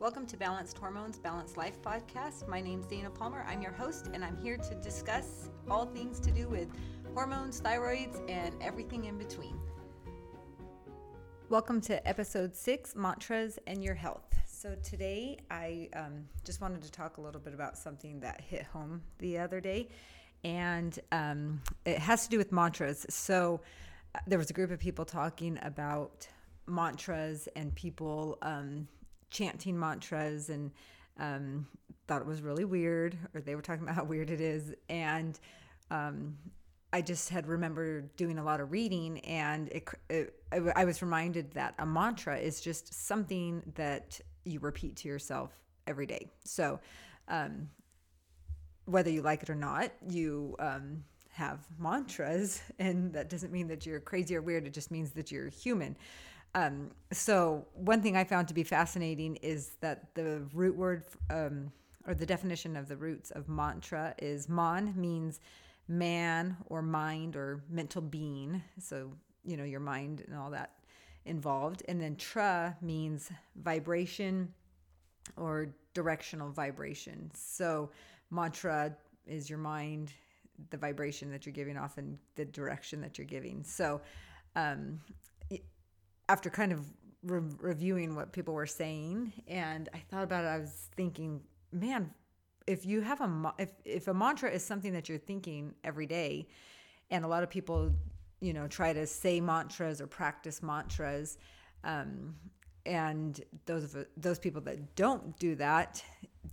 Welcome to Balanced Hormones, Balanced Life podcast. My name's Dana Palmer. I'm your host, and I'm here to discuss all things to do with hormones, thyroids, and everything in between. Welcome to episode six Mantras and Your Health. So, today I um, just wanted to talk a little bit about something that hit home the other day, and um, it has to do with mantras. So, uh, there was a group of people talking about mantras and people um, chanting mantras and um, thought it was really weird, or they were talking about how weird it is. And um, I just had remembered doing a lot of reading, and it, it, I was reminded that a mantra is just something that you repeat to yourself every day. So, um, whether you like it or not, you um, have mantras, and that doesn't mean that you're crazy or weird. It just means that you're human. Um, so one thing I found to be fascinating is that the root word um, or the definition of the roots of mantra is man means man or mind or mental being. So you know your mind and all that involved, and then tra means vibration or directional vibration. So mantra is your mind, the vibration that you're giving off, and the direction that you're giving. So um, after kind of re- reviewing what people were saying and I thought about it, I was thinking, man, if you have a if if a mantra is something that you're thinking every day, and a lot of people, you know, try to say mantras or practice mantras, um, and those of those people that don't do that,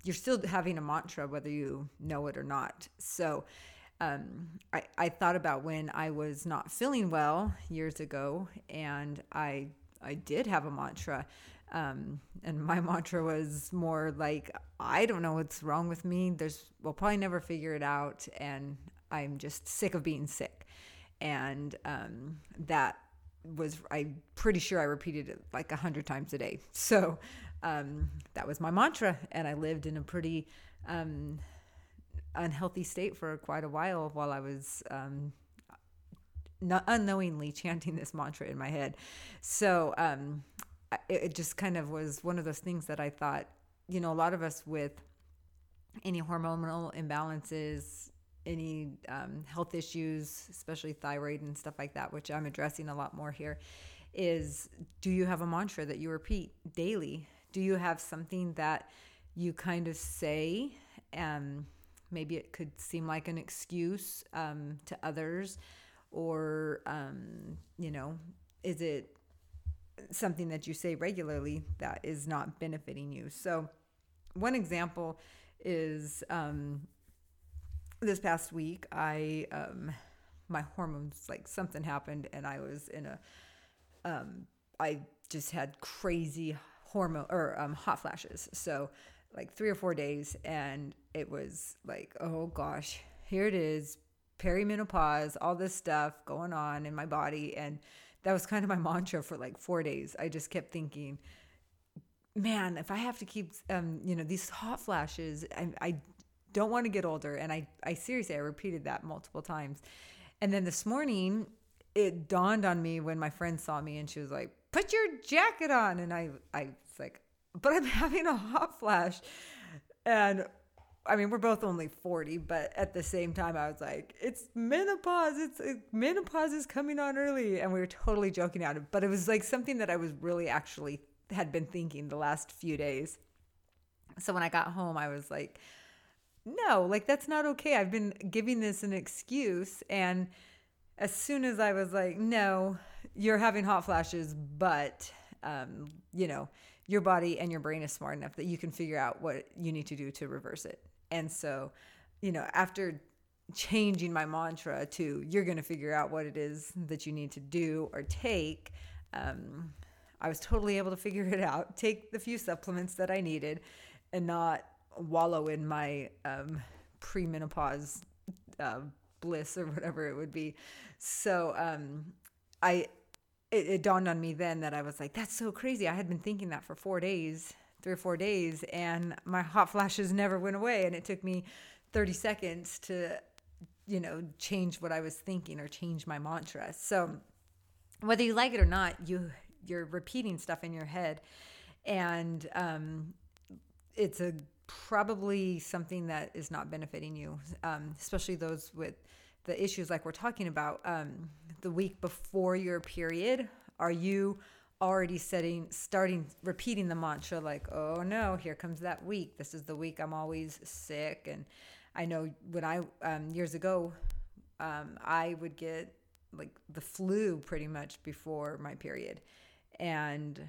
you're still having a mantra whether you know it or not. So um, I, I thought about when I was not feeling well years ago, and I I did have a mantra, um, and my mantra was more like I don't know what's wrong with me. There's we'll probably never figure it out, and I'm just sick of being sick, and um, that was I'm pretty sure I repeated it like a hundred times a day. So um, that was my mantra, and I lived in a pretty um, unhealthy state for quite a while while I was um, not unknowingly chanting this mantra in my head. So um, it, it just kind of was one of those things that I thought, you know, a lot of us with any hormonal imbalances, any um, health issues, especially thyroid and stuff like that, which I'm addressing a lot more here, is do you have a mantra that you repeat daily? Do you have something that you kind of say? Um, Maybe it could seem like an excuse um, to others, or, um, you know, is it something that you say regularly that is not benefiting you? So, one example is um, this past week, I, um, my hormones, like something happened, and I was in a, um, I just had crazy hormone or um, hot flashes. So, like three or four days and it was like oh gosh here it is perimenopause all this stuff going on in my body. And that was kind of my mantra for like four days. I just kept thinking man if i have to keep um, you know these hot flashes I, I don't want to get older. And I, I seriously i repeated that multiple times. And then this morning it dawned on me when my friend saw me and she was like put your jacket on. And i i was like but I'm having a hot flash. And I mean, we're both only 40, but at the same time, I was like, it's menopause. It's it, menopause is coming on early. And we were totally joking at it. But it was like something that I was really actually had been thinking the last few days. So when I got home, I was like, no, like that's not okay. I've been giving this an excuse. And as soon as I was like, no, you're having hot flashes, but, um, you know, your body and your brain is smart enough that you can figure out what you need to do to reverse it. And so, you know, after changing my mantra to you're going to figure out what it is that you need to do or take, um, I was totally able to figure it out, take the few supplements that I needed, and not wallow in my um, premenopause uh, bliss or whatever it would be. So um, I it, it dawned on me then that I was like, that's so crazy. I had been thinking that for four days, three or four days, and my hot flashes never went away. And it took me 30 seconds to, you know, change what I was thinking or change my mantra. So whether you like it or not, you you're repeating stuff in your head. And um, it's a probably something that is not benefiting you, um, especially those with the issues like we're talking about. Um, the week before your period, are you already setting, starting, repeating the mantra like, oh no, here comes that week. This is the week I'm always sick. And I know when I, um, years ago, um, I would get like the flu pretty much before my period. And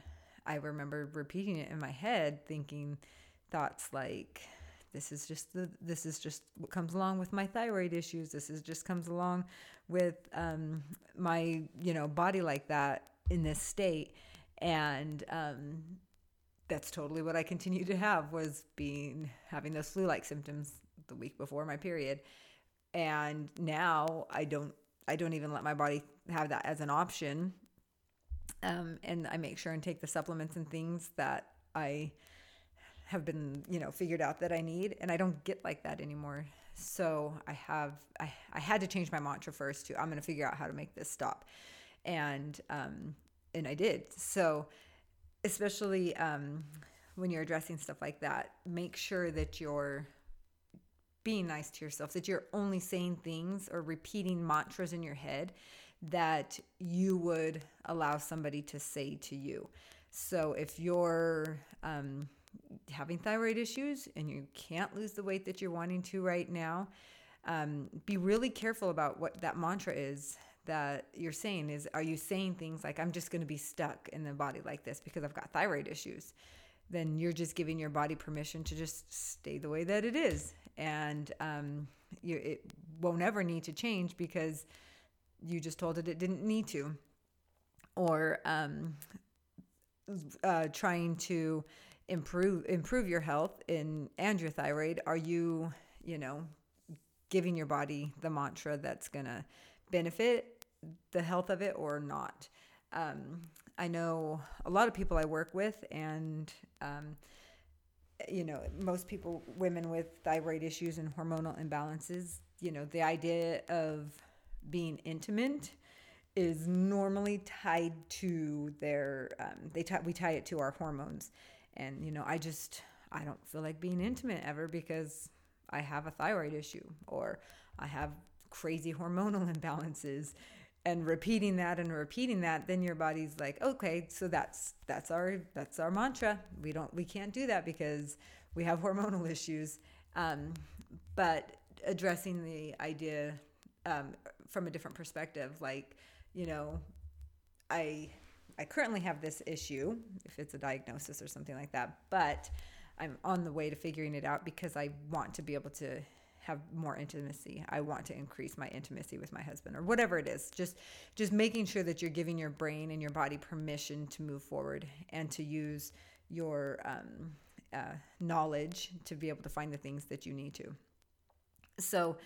I remember repeating it in my head, thinking thoughts like, this is just the this is just what comes along with my thyroid issues. This is just comes along with um, my you know body like that in this state. And um, that's totally what i continued to have was being having those flu-like symptoms the week before my period. And now i don't i don't even let my body have that as an option. Um, and i make sure and take the supplements and things that i have been you know figured out that i need and i don't get like that anymore so i have i, I had to change my mantra first too i'm going to figure out how to make this stop and um, and I did. So, especially um, when you're addressing stuff like that, make sure that you're being nice to yourself, that you're only saying things or repeating mantras in your head that you would allow somebody to say to you. So, if you're um, having thyroid issues and you can't lose the weight that you're wanting to right now, um, be really careful about what that mantra is that you're saying is are you saying things like i'm just going to be stuck in the body like this because i've got thyroid issues then you're just giving your body permission to just stay the way that it is. And um, you, it won't ever need to change because you just told it it didn't need to. Or um, uh, trying to improve improve your health in and your thyroid are you you know giving your body the mantra that's going to benefit the health of it or not. Um, I know a lot of people I work with, and um, you know, most people, women with thyroid issues and hormonal imbalances, you know, the idea of being intimate is normally tied to their um, they tie, we tie it to our hormones and you know i just i don't feel like being intimate ever because i have a thyroid issue or i have crazy hormonal imbalances. And repeating that and repeating that then your body's like okay so that's that's our that's our mantra. We don't we can't do that because we have hormonal issues. Um, but addressing the idea um, from a different perspective like you know i i currently have this issue if it's a diagnosis or something like that but i'm on the way to figuring it out because i want to be able to have more intimacy. I want to increase my intimacy with my husband or whatever it is. Just just making sure that you're giving your brain and your body permission to move forward and to use your um, uh, knowledge to be able to find the things that you need to. So,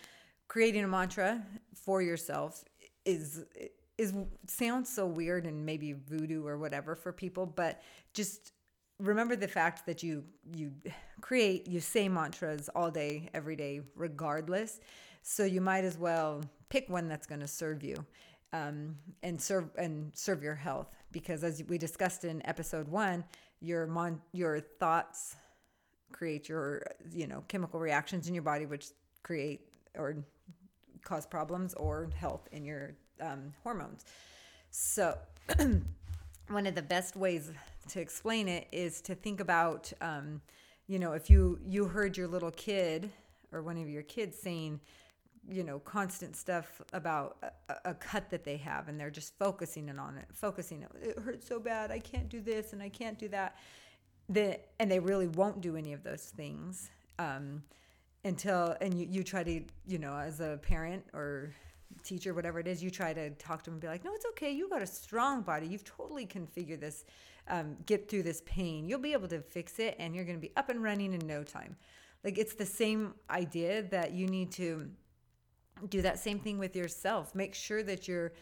creating a mantra for yourself is is sounds so weird and maybe voodoo or whatever for people, but just remember the fact that you you create you say mantras all day every day regardless. So you might as well pick one that's going to serve you um, and serve and serve your health. Because as we discussed in episode one your mon- your thoughts create your you know chemical reactions in your body which create or cause problems or health in your um, hormones so one of the best ways to explain it is to think about, um, you know, if you you heard your little kid or one of your kids saying, you know, constant stuff about a, a, cut that they have, and they're just focusing it on it, focusing. It. It hurts so bad. I can't do this, and I can't do that. The, and they really won't do any of those things um, until and you, you try to you know as a parent or teacher whatever it is you try to talk to them and be like no it's okay You've got a strong body you've totally configured this um, get through this pain. You'll be able to fix it and you're going to be up and running in no time. Like it's the same idea that you need to do that same thing with yourself. Make sure that you're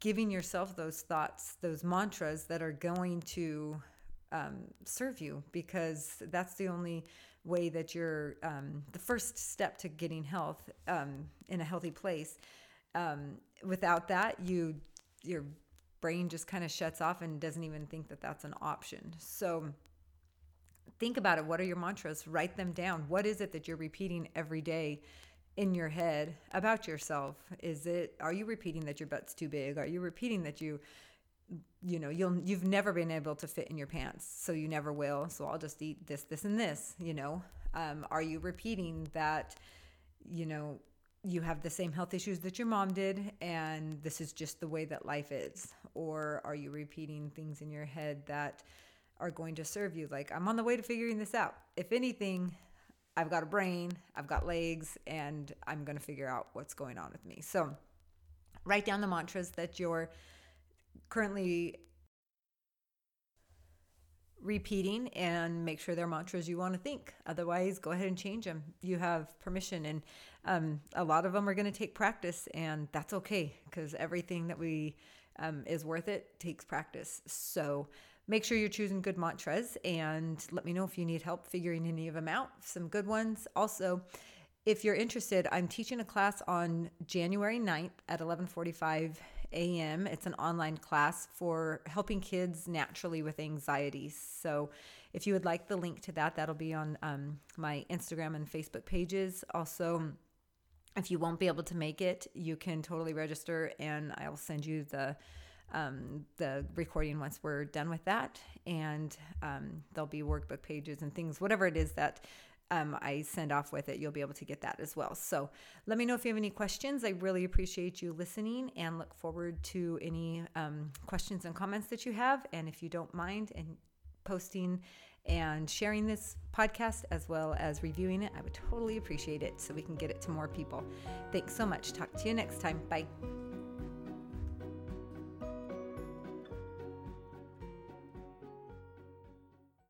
giving yourself those thoughts, those mantras that are going to um, serve you because that's the only way that you're um, the first step to getting health um, in a healthy place. Um, without that, you you're brain just kind of shuts off and doesn't even think that that's an option. So think about it. What are your mantras? Write them down. What is it that you're repeating every day in your head about yourself? Is it are you repeating that your butt's too big? Are you repeating that you you know you'll you've never been able to fit in your pants so you never will so i'll just eat this this and this you know um, are you repeating that you know you have the same health issues that your mom did and this is just the way that life is? Or are you repeating things in your head that are going to serve you? Like i'm on the way to figuring this out. If anything i've got a brain i've got legs and i'm going to figure out what's going on with me. So write down the mantras that you're currently repeating and make sure they're mantras you want to think. Otherwise, go ahead and change them. You have permission, and um, a lot of them are going to take practice, and that's okay because everything that we um, is worth it takes practice. So make sure you're choosing good mantras, and let me know if you need help figuring any of them out. Some good ones. Also, if you're interested, I'm teaching a class on January 9th at 11:45 a.m. It's an online class for helping kids naturally with anxiety. So, if you would like the link to that, that'll be on um, my Instagram and Facebook pages. Also, if you won't be able to make it, you can totally register, and I'll send you the um, the recording once we're done with that. And um, there'll be workbook pages and things, whatever it is that um, I send off with it, you'll be able to get that as well. So let me know if you have any questions. I really appreciate you listening and look forward to any um, questions and comments that you have. And if you don't mind and posting and sharing this podcast as well as reviewing it, I would totally appreciate it so we can get it to more people. Thanks so much. Talk to you next time. Bye.